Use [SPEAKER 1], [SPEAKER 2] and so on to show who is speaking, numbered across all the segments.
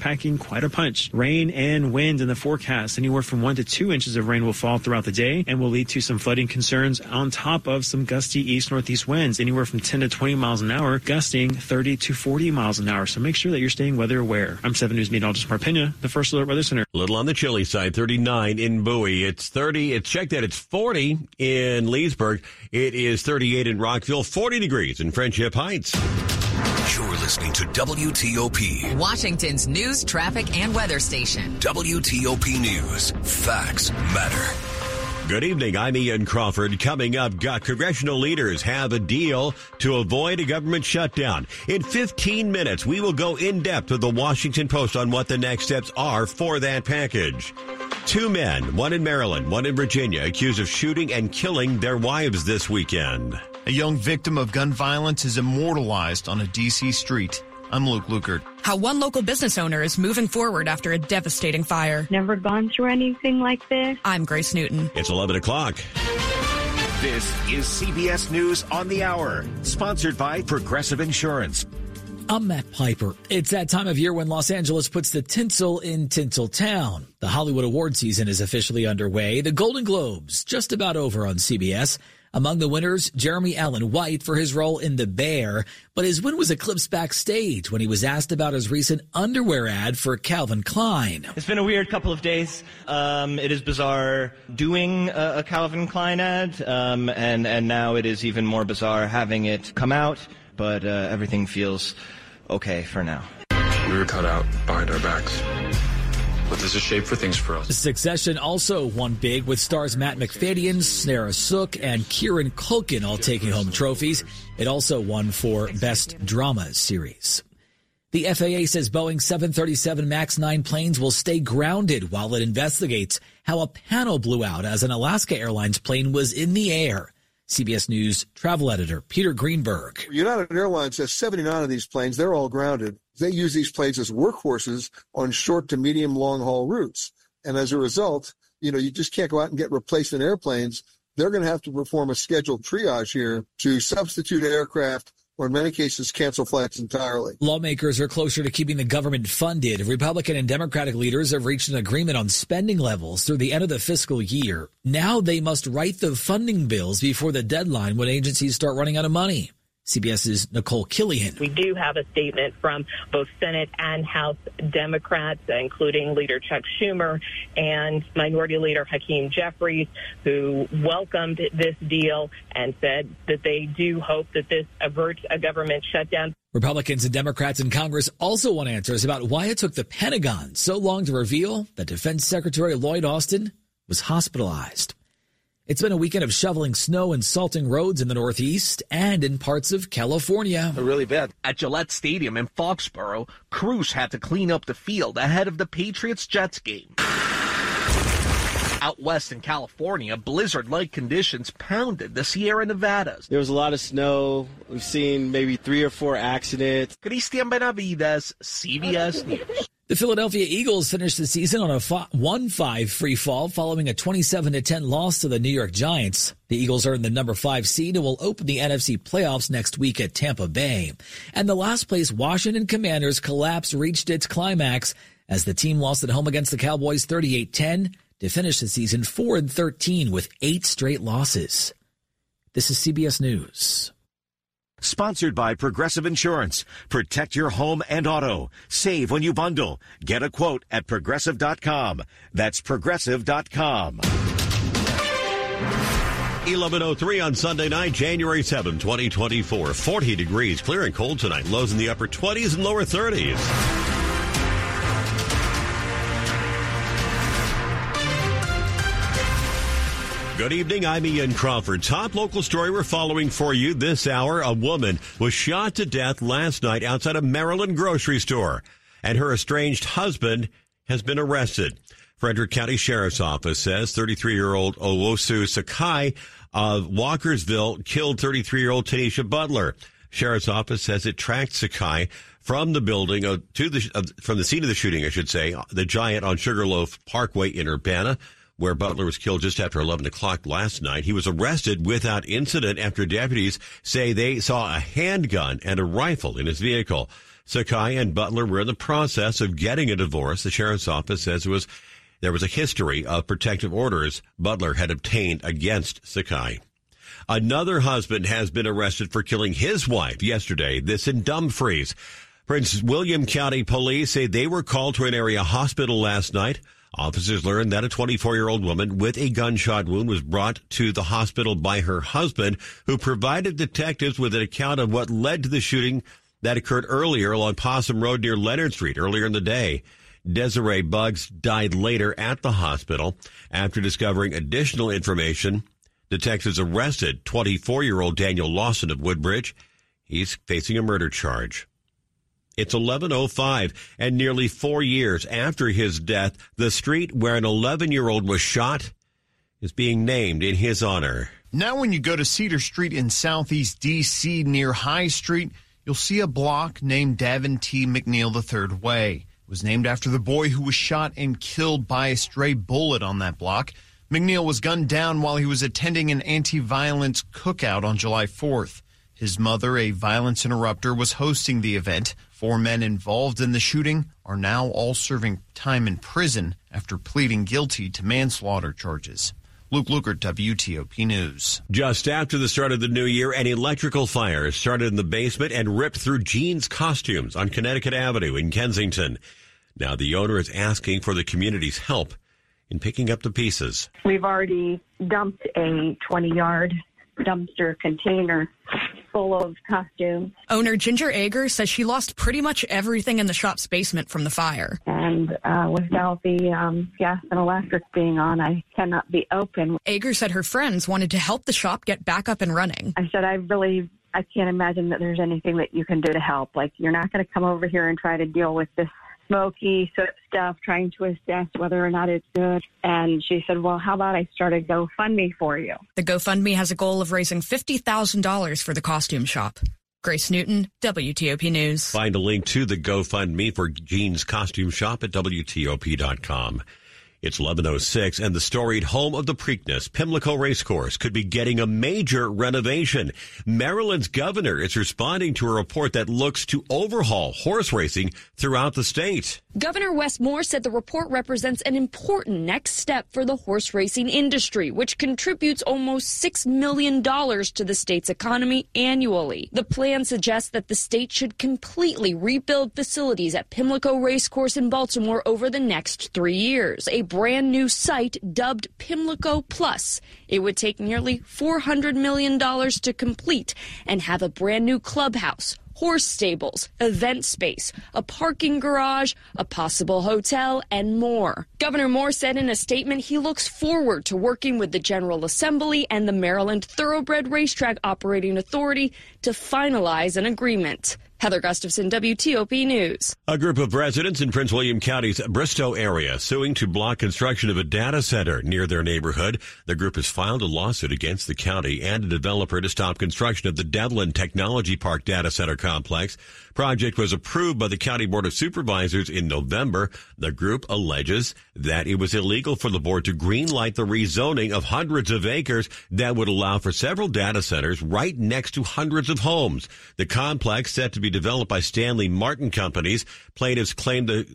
[SPEAKER 1] packing quite a punch. Rain and wind in the forecast. Anywhere from one to two inches of rain will fall throughout the day and will lead to some flooding concerns on top of some gusty east northeast winds, anywhere from 10 to 20 miles an hour, gusting 30 to 40 miles an hour. So make sure that you're staying weather aware. I'm 7 News meteorologist Mark Pena, the First Alert Weather Center.
[SPEAKER 2] A little on the chilly side, 39 in Bowie. It's 30. It's checked that it's 40 in Leesburg. It is 38 in Rockville, 40 degrees in Friendship Heights.
[SPEAKER 3] You're listening to WTOP,
[SPEAKER 4] Washington's news, traffic, and weather station.
[SPEAKER 3] WTOP News. Facts matter.
[SPEAKER 2] Good evening. I'm Ian Crawford. Coming up, got congressional leaders have a deal to avoid a government shutdown. In 15 minutes, we will go in depth with the Washington Post on what the next steps are for that package. Two men, one in Maryland, one in Virginia, accused of shooting and killing their wives this weekend.
[SPEAKER 5] A young victim of gun violence is immortalized on a D.C. street. I'm Luke Lukert.
[SPEAKER 6] How one local business owner is moving forward after a devastating fire.
[SPEAKER 7] Never gone through anything like this.
[SPEAKER 6] I'm Grace Newton.
[SPEAKER 2] It's 11 o'clock.
[SPEAKER 8] This is CBS News on the Hour, sponsored by Progressive Insurance.
[SPEAKER 9] I'm Matt Piper. It's that time of year when Los Angeles puts the tinsel in Tinseltown. The Hollywood award season is officially underway. The Golden Globes just about over on CBS. Among the winners, Jeremy Allen White for his role in The Bear, but his win was eclipsed backstage when he was asked about his recent underwear ad for Calvin Klein.
[SPEAKER 10] It's been a weird couple of days. Um, it is bizarre doing a, a Calvin Klein ad, um, and and now it is even more bizarre having it come out. But uh, everything feels okay for now.
[SPEAKER 11] We were cut out behind our backs but there's a shape for things for us.
[SPEAKER 9] Succession also won big with stars Matt Macfadyen, Sarah Snook, and Kieran Culkin all taking home trophies. It also won for Best Drama Series. The FAA says Boeing 737 MAX 9 planes will stay grounded while it investigates how a panel blew out as an Alaska Airlines plane was in the air. CBS News travel editor Peter Greenberg.
[SPEAKER 12] United Airlines has 79 of these planes. They're all grounded. They use these planes as workhorses on short to medium long haul routes. And as a result, you know, you just can't go out and get replacement airplanes. They're going to have to perform a scheduled triage here to substitute aircraft or in many cases cancel flights entirely.
[SPEAKER 9] Lawmakers are closer to keeping the government funded. Republican and Democratic leaders have reached an agreement on spending levels through the end of the fiscal year. Now they must write the funding bills before the deadline when agencies start running out of money. CBS's Nicole Killion.
[SPEAKER 13] We do have a statement from both Senate and House Democrats, including Leader Chuck Schumer and Minority Leader Hakeem Jeffries, who welcomed this deal and said that they do hope that this averts a government shutdown.
[SPEAKER 9] Republicans and Democrats in Congress also want answers about why it took the Pentagon so long to reveal that Defense Secretary Lloyd Austin was hospitalized. It's been a weekend of shoveling snow and salting roads in the Northeast and in parts of California.
[SPEAKER 14] Really bad. At Gillette Stadium in Foxborough, crews had to clean up the field ahead of the Patriots Jets game. Out west in California, blizzard-like conditions pounded the Sierra Nevadas.
[SPEAKER 15] There was a lot of snow. We've seen maybe three or four accidents.
[SPEAKER 14] Cristian Benavides, CBS News.
[SPEAKER 9] The Philadelphia Eagles finished the season on a 1-5 free fall following a 27-10 loss to the New York Giants. The Eagles earned the number 5 seed and will open the NFC playoffs next week at Tampa Bay. And the last place Washington Commanders collapse reached its climax as the team lost at home against the Cowboys 38-10 to finish the season 4 13 with 8 straight losses. This is CBS News.
[SPEAKER 8] Sponsored by Progressive Insurance. Protect your home and auto. Save when you bundle. Get a quote at progressive.com. That's progressive.com.
[SPEAKER 2] 1103 on Sunday night, January 7, 2024. 40 degrees, clear and cold tonight. Lows in the upper 20s and lower 30s. Good evening. I'm Ian Crawford. Top local story we're following for you this hour. A woman was shot to death last night outside a Maryland grocery store, and her estranged husband has been arrested. Frederick County Sheriff's Office says 33 year old Owosu Sakai of Walkersville killed 33 year old Tanisha Butler. Sheriff's Office says it tracked Sakai from the building to the, from the scene of the shooting, I should say, the Giant on Sugarloaf Parkway in Urbana where Butler was killed just after 11 o'clock last night. He was arrested without incident after deputies say they saw a handgun and a rifle in his vehicle. Sakai and Butler were in the process of getting a divorce. The sheriff's office says was there was a history of protective orders Butler had obtained against Sakai. Another husband has been arrested for killing his wife yesterday. This in Dumfries. Prince William County police say they were called to an area hospital last night. Officers learned that a 24 year old woman with a gunshot wound was brought to the hospital by her husband, who provided detectives with an account of what led to the shooting that occurred earlier along Possum Road near Leonard Street earlier in the day. Desiree Bugs died later at the hospital after discovering additional information. Detectives arrested 24 year old Daniel Lawson of Woodbridge. He's facing a murder charge. It's 1105 and nearly four years after his death, the street where an 11 year old was shot is being named in his honor.
[SPEAKER 5] Now, when you go to Cedar Street in Southeast D.C. near High Street, you'll see a block named Davon T. McNeil III Way. It was named after the boy who was shot and killed by a stray bullet on that block. McNeil was gunned down while he was attending an anti violence cookout on July 4th. His mother, a violence interrupter, was hosting the event. Four men involved in the shooting are now all serving time in prison after pleading guilty to manslaughter charges. Luke Lukert, WTOP News.
[SPEAKER 2] Just after the start of the new year, an electrical fire started in the basement and ripped through Jean's costumes on Connecticut Avenue in Kensington. Now the owner is asking for the community's help in picking up the pieces.
[SPEAKER 7] We've already dumped a 20 yard dumpster container full of costumes.
[SPEAKER 6] Owner Ginger Ager says she lost pretty much everything in the shop's basement from the fire.
[SPEAKER 7] And uh, without the um, gas and electric being on, I cannot be open.
[SPEAKER 6] Ager said her friends wanted to help the shop get back up and running.
[SPEAKER 7] I said, I really, I can't imagine that there's anything that you can do to help. Like, you're not going to come over here and try to deal with this smoky soot stuff, trying to assess whether or not it's good. And she said, Well, how about I start a GoFundMe for you?
[SPEAKER 6] The GoFundMe has a goal of raising $50,000 for the costume shop. Grace Newton, WTOP News.
[SPEAKER 2] Find a link to the GoFundMe for Jean's costume shop at WTOP.com. It's 1106 and the storied home of the Preakness, Pimlico Racecourse, could be getting a major renovation. Maryland's governor is responding to a report that looks to overhaul horse racing throughout the state.
[SPEAKER 16] Governor Wes Moore said the report represents an important next step for the horse racing industry, which contributes almost $6 million to the state's economy annually. The plan suggests that the state should completely rebuild facilities at Pimlico Racecourse in Baltimore over the next three years. A brand new site dubbed Pimlico Plus. It would take nearly $400 million to complete and have a brand new clubhouse, horse stables, event space, a parking garage, a possible hotel, and more. Governor Moore said in a statement he looks forward to working with the General Assembly and the Maryland Thoroughbred Racetrack Operating Authority to finalize an agreement. Heather Gustafson, WTOP News.
[SPEAKER 2] A group of residents in Prince William County's Bristow area suing to block construction of a data center near their neighborhood. The group has filed a lawsuit against the county and a developer to stop construction of the Devlin Technology Park data center complex. Project was approved by the County Board of Supervisors in November. The group alleges that it was illegal for the board to greenlight the rezoning of hundreds of acres that would allow for several data centers right next to hundreds of homes. The complex set to be developed by Stanley Martin Companies. Plaintiffs claim the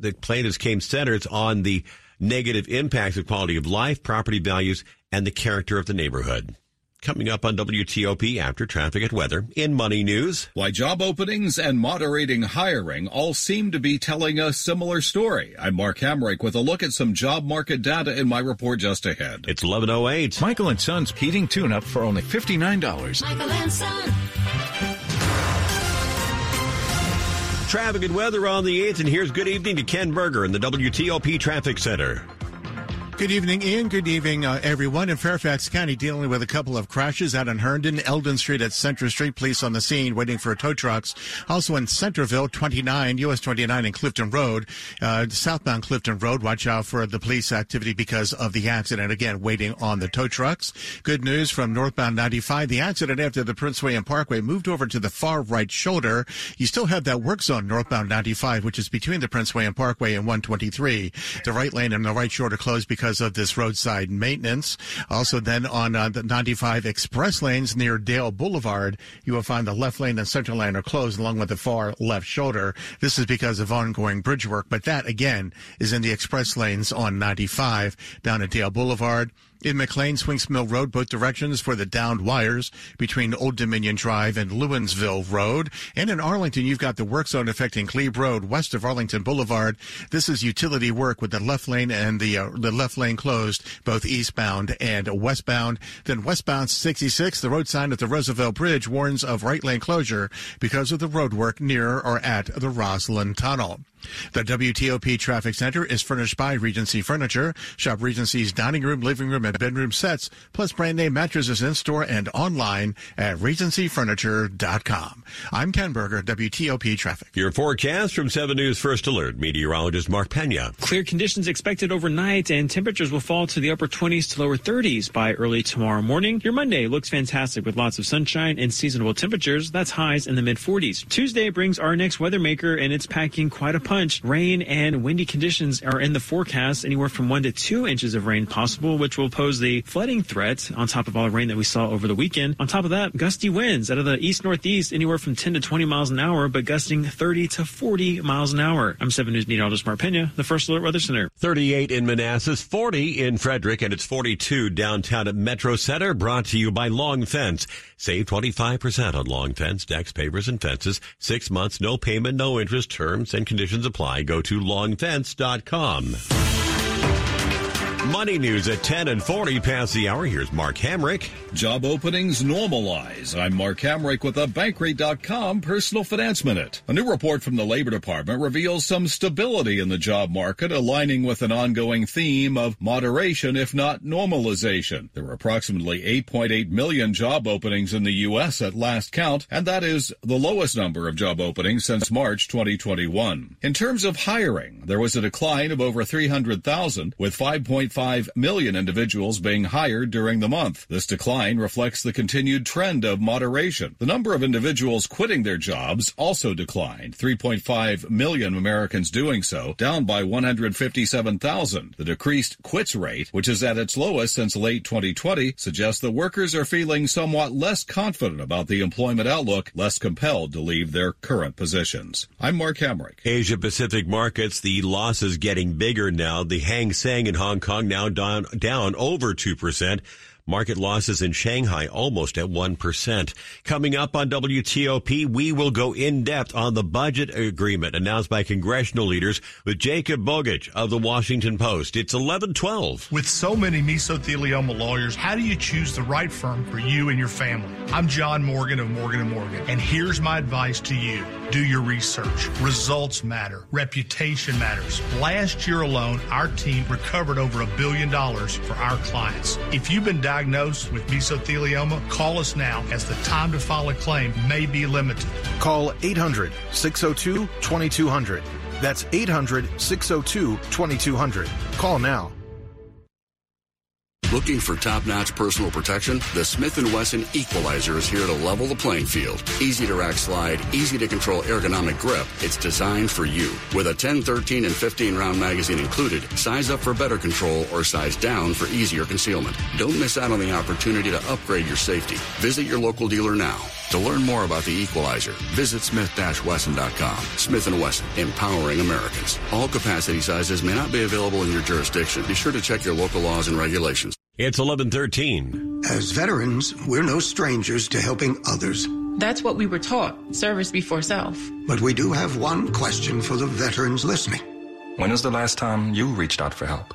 [SPEAKER 2] the plaintiffs came centered on the negative impacts of quality of life, property values, and the character of the neighborhood. Coming up on WTOP after traffic and weather in Money News.
[SPEAKER 17] Why job openings and moderating hiring all seem to be telling a similar story. I'm Mark Hamrick with a look at some job market data in my report just ahead.
[SPEAKER 2] It's 1108.
[SPEAKER 18] Michael and Son's heating tune up for only $59.
[SPEAKER 19] Michael and Son.
[SPEAKER 2] Traffic and weather on the 8th, and here's good evening to Ken Berger in the WTOP Traffic Center.
[SPEAKER 20] Good evening, Ian. Good evening, uh, everyone. In Fairfax County, dealing with a couple of crashes out in Herndon, Eldon Street at Center Street. Police on the scene waiting for tow trucks. Also in Centreville, 29, US 29 and Clifton Road, uh, southbound Clifton Road. Watch out for the police activity because of the accident. Again, waiting on the tow trucks. Good news from northbound 95. The accident after the Prince William Parkway moved over to the far right shoulder. You still have that work zone northbound 95, which is between the Prince William Parkway and 123. The right lane and the right shoulder closed because because of this roadside maintenance. Also, then on uh, the 95 express lanes near Dale Boulevard, you will find the left lane and center lane are closed along with the far left shoulder. This is because of ongoing bridge work, but that again is in the express lanes on 95 down at Dale Boulevard. In McLean, Swinks Mill Road, both directions for the downed wires between Old Dominion Drive and Lewinsville Road. And in Arlington, you've got the work zone affecting Glebe Road west of Arlington Boulevard. This is utility work with the left lane and the, uh, the left lane closed, both eastbound and westbound. Then westbound 66, the road sign at the Roosevelt Bridge warns of right lane closure because of the road work near or at the Rosslyn Tunnel. The WTOP Traffic Center is furnished by Regency Furniture. Shop Regency's dining room, living room, and bedroom sets, plus brand name mattresses in store and online at regencyfurniture.com. I'm Ken Berger, WTOP Traffic.
[SPEAKER 2] Your forecast from 7 News First Alert meteorologist Mark Pena.
[SPEAKER 1] Clear conditions expected overnight, and temperatures will fall to the upper 20s to lower 30s by early tomorrow morning. Your Monday looks fantastic with lots of sunshine and seasonable temperatures. That's highs in the mid 40s. Tuesday brings our next weather maker, and it's packing quite a punch. Rain and windy conditions are in the forecast, anywhere from one to two inches of rain possible, which will pose the flooding threat on top of all the rain that we saw over the weekend. On top of that, gusty winds out of the east northeast, anywhere from 10 to 20 miles an hour, but gusting 30 to 40 miles an hour. I'm 7 News meteorologist Mark Pena, the First Alert Weather Center.
[SPEAKER 2] 38 in Manassas, 40 in Frederick, and it's 42 downtown at Metro Center, brought to you by Long Fence. Save 25% on Long Fence, decks, pavers, and fences. Six months, no payment, no interest. Terms and conditions apply. Go to longfence.com. Money news at 10 and 40 past the hour. Here's Mark Hamrick.
[SPEAKER 17] Job openings normalize. I'm Mark Hamrick with a Bankrate.com personal finance minute. A new report from the Labor Department reveals some stability in the job market, aligning with an ongoing theme of moderation, if not normalization. There were approximately 8.8 million job openings in the U.S. at last count, and that is the lowest number of job openings since March 2021. In terms of hiring, there was a decline of over 300,000, with 5.5 million individuals being hired during the month. This decline reflects the continued trend of moderation. The number of individuals quitting their jobs also declined, 3.5 million Americans doing so, down by 157,000. The decreased quits rate, which is at its lowest since late 2020, suggests that workers are feeling somewhat less confident about the employment outlook, less compelled to leave their current positions. I'm Mark Hamrick.
[SPEAKER 2] Asia Pacific markets, the losses getting bigger now. The Hang Seng in Hong Kong now down, down over 2%. Market losses in Shanghai almost at 1%. Coming up on WTOP, we will go in depth on the budget agreement announced by congressional leaders with Jacob Bogage of the Washington Post. It's 1112.
[SPEAKER 19] With so many mesothelioma lawyers, how do you choose the right firm for you and your family? I'm John Morgan of Morgan & Morgan, and here's my advice to you. Do your research. Results matter. Reputation matters. Last year alone, our team recovered over a billion dollars for our clients. If you've been diagnosed with mesothelioma, call us now as the time to file a claim may be limited.
[SPEAKER 21] Call 800 602 2200. That's 800 602 2200. Call now.
[SPEAKER 22] Looking for top-notch personal protection? The Smith & Wesson Equalizer is here to level the playing field. Easy to rack slide, easy to control ergonomic grip. It's designed for you. With a 10, 13, and 15 round magazine included, size up for better control or size down for easier concealment. Don't miss out on the opportunity to upgrade your safety. Visit your local dealer now. To learn more about the Equalizer, visit smith-wesson.com. Smith & Wesson, empowering Americans. All capacity sizes may not be available in your jurisdiction. Be sure to check your local laws and regulations.
[SPEAKER 2] It's 1113.
[SPEAKER 23] As veterans, we're no strangers to helping others.
[SPEAKER 24] That's what we were taught service before self.
[SPEAKER 23] But we do have one question for the veterans listening.
[SPEAKER 11] When was the last time you reached out for help?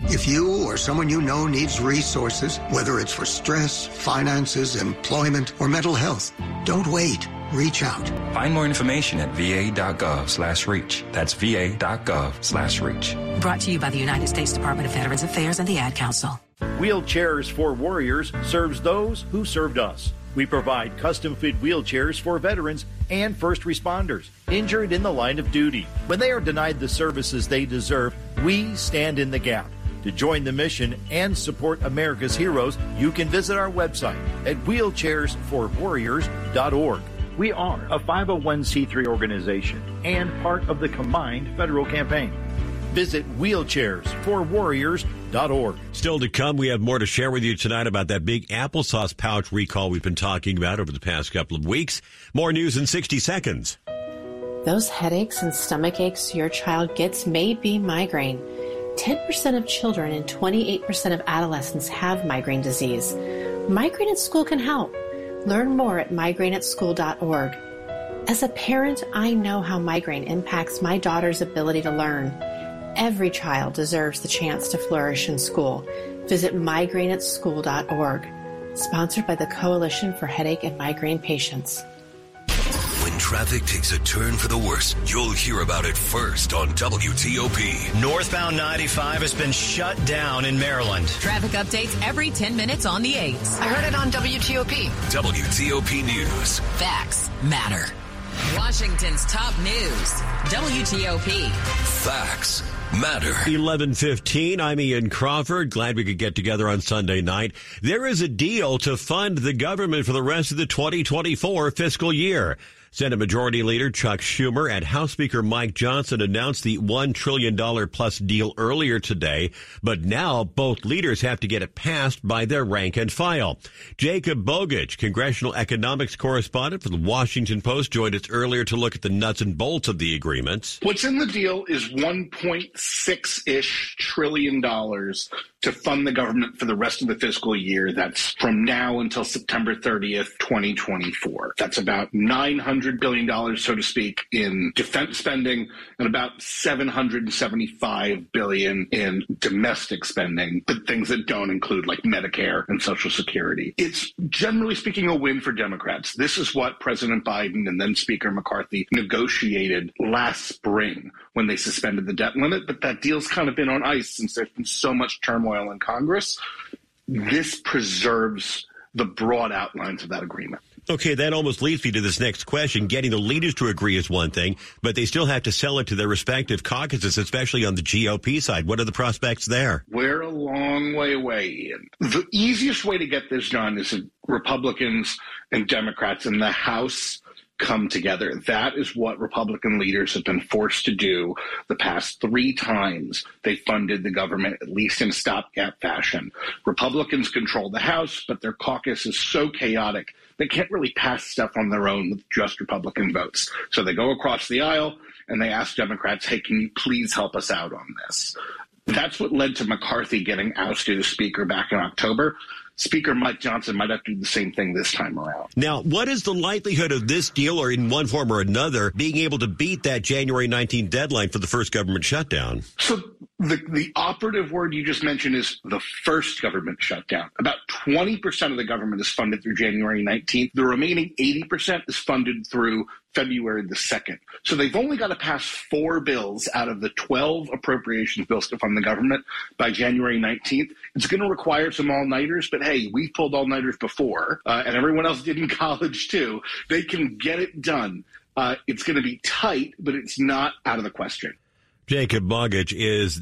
[SPEAKER 23] If you or someone you know needs resources, whether it's for stress, finances, employment, or mental health, don't wait. Reach out.
[SPEAKER 11] Find more information at va.gov slash reach. That's va.gov slash reach.
[SPEAKER 25] Brought to you by the United States Department of Veterans Affairs and the Ad Council.
[SPEAKER 26] Wheelchairs for Warriors serves those who served us. We provide custom fit wheelchairs for veterans and first responders injured in the line of duty. When they are denied the services they deserve, we stand in the gap. To join the mission and support America's heroes, you can visit our website at wheelchairsforwarriors.org. We are a 501c3 organization and part of the combined federal campaign. Visit wheelchairsforwarriors.org.
[SPEAKER 2] Still to come, we have more to share with you tonight about that big applesauce pouch recall we've been talking about over the past couple of weeks. More news in 60 seconds.
[SPEAKER 27] Those headaches and stomach aches your child gets may be migraine. 10% of children and 28% of adolescents have migraine disease. Migraine at School can help. Learn more at migraineatschool.org. As a parent, I know how migraine impacts my daughter's ability to learn. Every child deserves the chance to flourish in school. Visit migraineatschool.org. Sponsored by the Coalition for Headache and Migraine Patients.
[SPEAKER 28] When traffic takes a turn for the worse, you'll hear about it first on WTOP.
[SPEAKER 29] Northbound 95 has been shut down in Maryland.
[SPEAKER 30] Traffic updates every 10 minutes on the 8s.
[SPEAKER 31] I heard it on WTOP.
[SPEAKER 28] WTOP News.
[SPEAKER 30] Facts matter. Washington's top news. WTOP.
[SPEAKER 28] Facts matter.
[SPEAKER 2] 1115. I'm Ian Crawford. Glad we could get together on Sunday night. There is a deal to fund the government for the rest of the 2024 fiscal year. Senate Majority Leader Chuck Schumer and House Speaker Mike Johnson announced the $1 trillion plus deal earlier today, but now both leaders have to get it passed by their rank and file. Jacob Bogage, congressional economics correspondent for the Washington Post, joined us earlier to look at the nuts and bolts of the agreement.
[SPEAKER 32] What's in the deal is 1.6 ish trillion dollars to fund the government for the rest of the fiscal year. That's from now until September 30th, 2024. That's about 900 billion dollars, so to speak, in defense spending and about 775 billion in domestic spending, but things that don't include like Medicare and Social Security. It's generally speaking a win for Democrats. This is what President Biden and then Speaker McCarthy negotiated last spring when they suspended the debt limit, but that deal's kind of been on ice since there's been so much turmoil in Congress. This preserves the broad outlines of that agreement.
[SPEAKER 2] Okay, that almost leads me to this next question. Getting the leaders to agree is one thing, but they still have to sell it to their respective caucuses, especially on the GOP side. What are the prospects there?
[SPEAKER 32] We're a long way away, Ian. The easiest way to get this done is Republicans and Democrats in the House come together. That is what Republican leaders have been forced to do the past three times they funded the government, at least in stopgap fashion. Republicans control the House, but their caucus is so chaotic they can't really pass stuff on their own with just Republican votes. So they go across the aisle and they ask Democrats, hey, can you please help us out on this? That's what led to McCarthy getting ousted as Speaker back in October. Speaker Mike Johnson might have to do the same thing this time around.
[SPEAKER 2] Now, what is the likelihood of this deal, or in one form or another, being able to beat that January 19 deadline for the first government shutdown?
[SPEAKER 32] So, the, the operative word you just mentioned is the first government shutdown. About 20% of the government is funded through January 19th. The remaining 80% is funded through February the 2nd. So they've only got to pass four bills out of the 12 appropriations bills to fund the government by January 19th. It's going to require some all nighters, but hey, we've pulled all nighters before, uh, and everyone else did in college too. They can get it done. Uh, it's going to be tight, but it's not out of the question.
[SPEAKER 2] Jacob Bogage is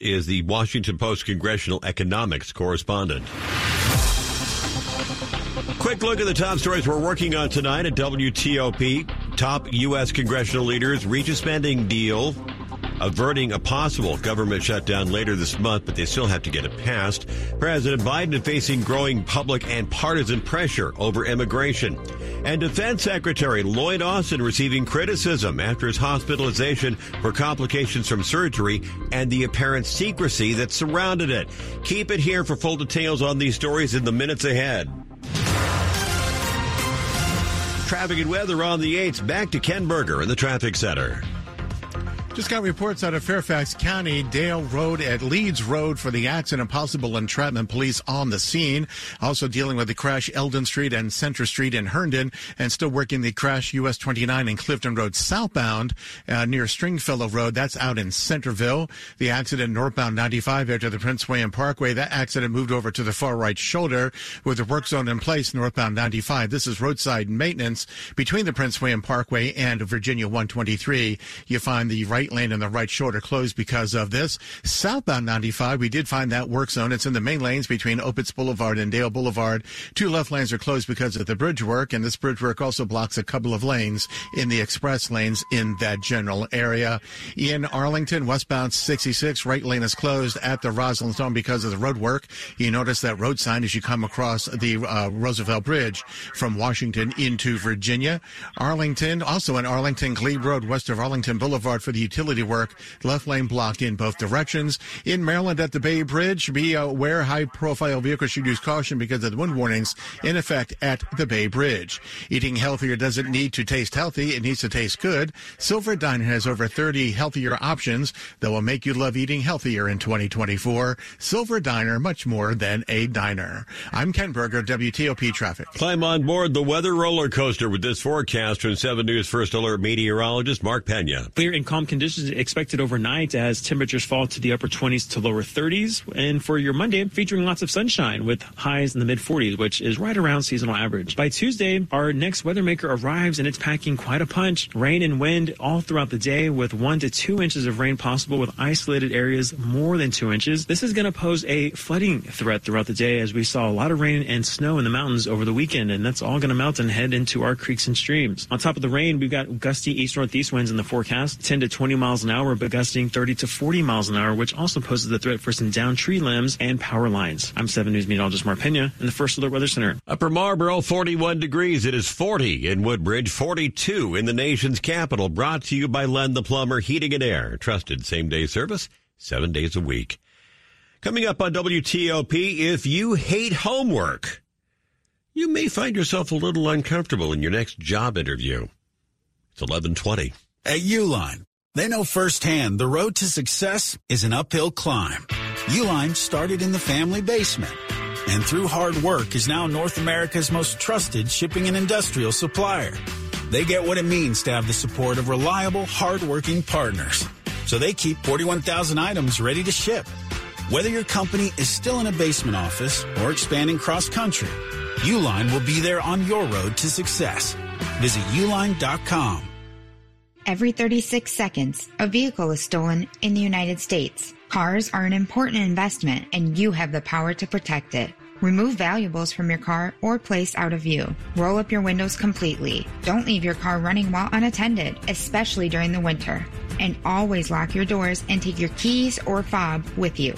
[SPEAKER 2] is the Washington Post congressional economics correspondent. Quick look at the top stories we're working on tonight at WTOP. Top U.S. congressional leaders reach a spending deal averting a possible government shutdown later this month, but they still have to get it passed. President Biden facing growing public and partisan pressure over immigration. And Defense Secretary Lloyd Austin receiving criticism after his hospitalization for complications from surgery and the apparent secrecy that surrounded it. Keep it here for full details on these stories in the minutes ahead. Traffic and weather on the 8th. Back to Ken Berger in the traffic center.
[SPEAKER 20] Just got reports out of Fairfax County, Dale Road at Leeds Road for the accident, possible entrapment. Police on the scene. Also dealing with the crash, Eldon Street and Center Street in Herndon, and still working the crash, US 29 and Clifton Road southbound uh, near Stringfellow Road. That's out in Centreville. The accident northbound 95 after the Prince William Parkway. That accident moved over to the far right shoulder with the work zone in place northbound 95. This is roadside maintenance between the Prince William Parkway and Virginia 123. You find the right right lane and the right shoulder closed because of this. Southbound 95, we did find that work zone. It's in the main lanes between Opitz Boulevard and Dale Boulevard. Two left lanes are closed because of the bridge work, and this bridge work also blocks a couple of lanes in the express lanes in that general area. In Arlington, westbound 66, right lane is closed at the Rosslyn Stone because of the road work. You notice that road sign as you come across the uh, Roosevelt Bridge from Washington into Virginia. Arlington, also in Arlington, Glebe Road, west of Arlington Boulevard for the utility work. Left lane blocked in both directions. In Maryland at the Bay Bridge, be aware high profile vehicles should use caution because of the wind warnings in effect at the Bay Bridge. Eating healthier doesn't need to taste healthy. It needs to taste good. Silver Diner has over 30 healthier options that will make you love eating healthier in 2024. Silver Diner, much more than a diner. I'm Ken Berger, WTOP Traffic.
[SPEAKER 2] Climb on board the weather roller coaster with this forecast from 7 News First Alert meteorologist Mark Pena.
[SPEAKER 1] Clear and calm conditions expected overnight as temperatures fall to the upper 20s to lower 30s. And for your Monday, featuring lots of sunshine with highs in the mid 40s, which is right around seasonal average. By Tuesday, our next weather maker arrives and it's packing quite a punch. Rain and wind all throughout the day with one to two inches of rain possible with isolated areas more than two inches. This is going to pose a flooding threat throughout the day as we saw a lot of rain and snow in the mountains over the weekend, and that's all going to melt and head into our creeks and streams. On top of the rain, we've got gusty east northeast winds in the forecast, 10 to 20 miles an hour, but gusting 30 to 40 miles an hour, which also poses the threat for some down tree limbs and power lines. I'm 7 News meteorologist Mark Pena in the First Alert Weather Center.
[SPEAKER 2] Upper Marlboro, 41 degrees. It is 40 in Woodbridge, 42 in the nation's capital. Brought to you by Len the Plumber Heating and Air. Trusted same day service, seven days a week. Coming up on WTOP, if you hate homework, you may find yourself a little uncomfortable in your next job interview. It's 1120.
[SPEAKER 33] At Uline, they know firsthand the road to success is an uphill climb. Uline started in the family basement and through hard work is now North America's most trusted shipping and industrial supplier. They get what it means to have the support of reliable, hardworking partners. So they keep 41,000 items ready to ship. Whether your company is still in a basement office or expanding cross country, Uline will be there on your road to success. Visit uline.com.
[SPEAKER 34] Every 36 seconds, a vehicle is stolen in the United States. Cars are an important investment and you have the power to protect it. Remove valuables from your car or place out of view. Roll up your windows completely. Don't leave your car running while unattended, especially during the winter. And always lock your doors and take your keys or fob with you.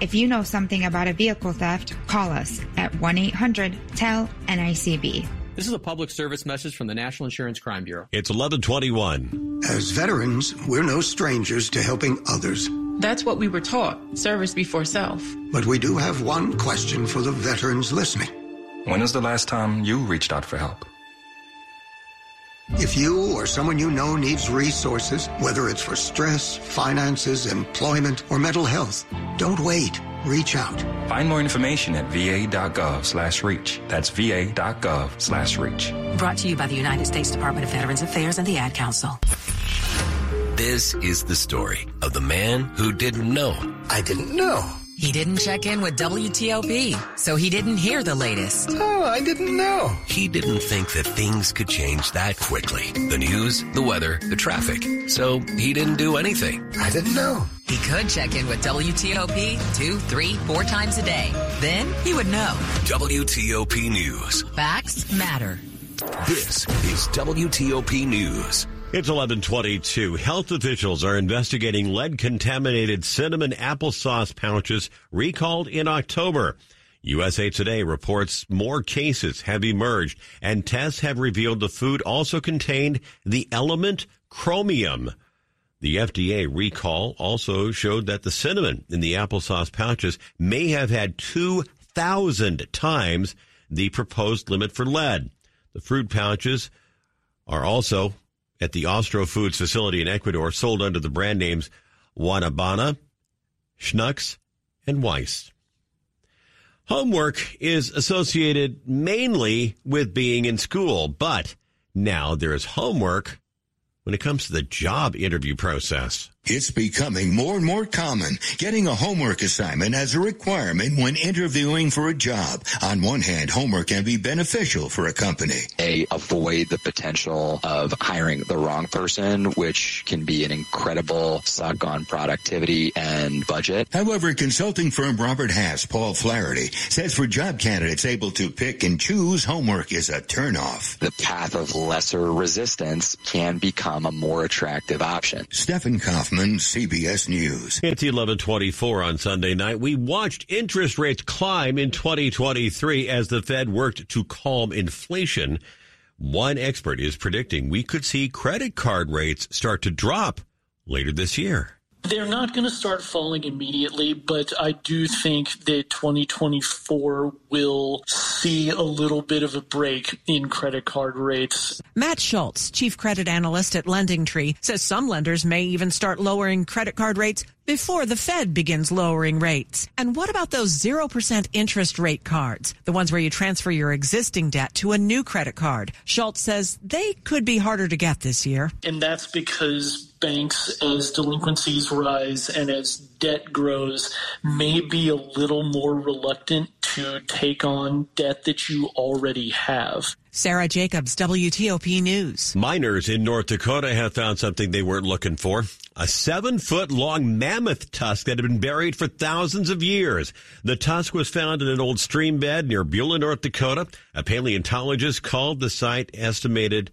[SPEAKER 34] If you know something about a vehicle theft, call us at 1 800 TELL NICB.
[SPEAKER 35] This is a public service message from the National Insurance Crime Bureau.
[SPEAKER 2] It's 1121.
[SPEAKER 23] As veterans, we're no strangers to helping others.
[SPEAKER 24] That's what we were taught service before self.
[SPEAKER 23] But we do have one question for the veterans listening.
[SPEAKER 11] When is the last time you reached out for help?
[SPEAKER 23] If you or someone you know needs resources, whether it's for stress, finances, employment, or mental health, don't wait. Reach out.
[SPEAKER 11] Find more information at va.gov slash reach. That's va.gov slash reach.
[SPEAKER 25] Brought to you by the United States Department of Veterans Affairs and the Ad Council.
[SPEAKER 28] This is the story of the man who didn't know.
[SPEAKER 23] I didn't know.
[SPEAKER 30] He didn't check in with WTOP, so he didn't hear the latest.
[SPEAKER 23] Oh, I didn't know.
[SPEAKER 28] He didn't think that things could change that quickly. The news, the weather, the traffic. So he didn't do anything.
[SPEAKER 23] I didn't know.
[SPEAKER 30] He could check in with WTOP two, three, four times a day. Then he would know.
[SPEAKER 28] WTOP News.
[SPEAKER 30] Facts matter.
[SPEAKER 28] This is WTOP News.
[SPEAKER 2] It's 1122. Health officials are investigating lead contaminated cinnamon applesauce pouches recalled in October. USA Today reports more cases have emerged and tests have revealed the food also contained the element chromium. The FDA recall also showed that the cinnamon in the applesauce pouches may have had 2,000 times the proposed limit for lead. The fruit pouches are also at the Austrofood facility in Ecuador, sold under the brand names WanaBana, Schnucks, and Weis. Homework is associated mainly with being in school, but now there is homework when it comes to the job interview process.
[SPEAKER 36] It's becoming more and more common getting a homework assignment as a requirement when interviewing for a job. On one hand, homework can be beneficial for a company.
[SPEAKER 37] They avoid the potential of hiring the wrong person, which can be an incredible suck on productivity and budget.
[SPEAKER 36] However, consulting firm Robert Half, Paul Flaherty, says for job candidates able to pick and choose, homework is a turnoff.
[SPEAKER 37] The path of lesser resistance can become a more attractive option.
[SPEAKER 36] Stephen CBS News.
[SPEAKER 2] It's 1124 on Sunday night. We watched interest rates climb in 2023 as the Fed worked to calm inflation. One expert is predicting we could see credit card rates start to drop later this year.
[SPEAKER 31] They're not going to start falling immediately, but I do think that 2024 will see a little bit of a break in credit card rates.
[SPEAKER 38] Matt Schultz, chief credit analyst at LendingTree, says some lenders may even start lowering credit card rates before the Fed begins lowering rates. And what about those 0% interest rate cards, the ones where you transfer your existing debt to a new credit card? Schultz says they could be harder to get this year.
[SPEAKER 31] And that's because banks, as delinquencies rise and as debt grows, may be a little more reluctant to take on debt that you already have.
[SPEAKER 38] Sarah Jacobs, WTOP News.
[SPEAKER 2] Miners in North Dakota have found something they weren't looking for. A seven foot long mammoth tusk that had been buried for thousands of years. The tusk was found in an old stream bed near Beulah, North Dakota. A paleontologist called the site estimated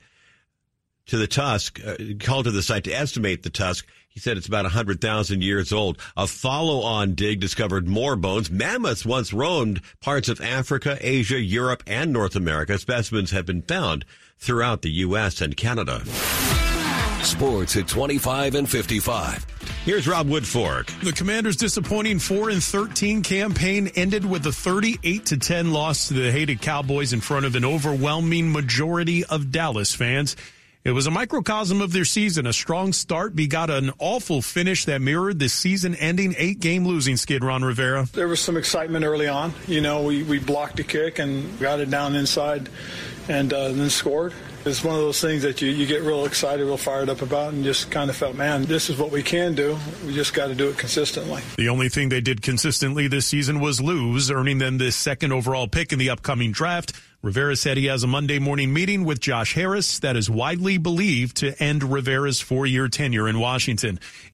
[SPEAKER 2] to the tusk, uh, called to the site to estimate the tusk. He said it's about 100,000 years old. A follow-on dig discovered more bones. Mammoths once roamed parts of Africa, Asia, Europe, and North America. Specimens have been found throughout the U.S. and Canada.
[SPEAKER 28] Sports at 25 and 55.
[SPEAKER 2] Here's Rob Woodfork.
[SPEAKER 39] The Commanders' disappointing 4 and 13 campaign ended with a 38 to 10 loss to the hated Cowboys in front of an overwhelming majority of Dallas fans. It was a microcosm of their season. A strong start begot an awful finish that mirrored the season ending eight game losing skid, Ron Rivera.
[SPEAKER 40] There was some excitement early on. You know, we, we blocked a kick and got it down inside and uh, then scored. It's one of those things that you, you get real excited, real fired up about, and just kind of felt, man, this is what we can do. We just got to do it consistently.
[SPEAKER 39] The only thing they did consistently this season was lose, earning them the second overall pick in the upcoming draft. Rivera said he has a Monday morning meeting with Josh Harris that is widely believed to end Rivera's four year tenure in Washington.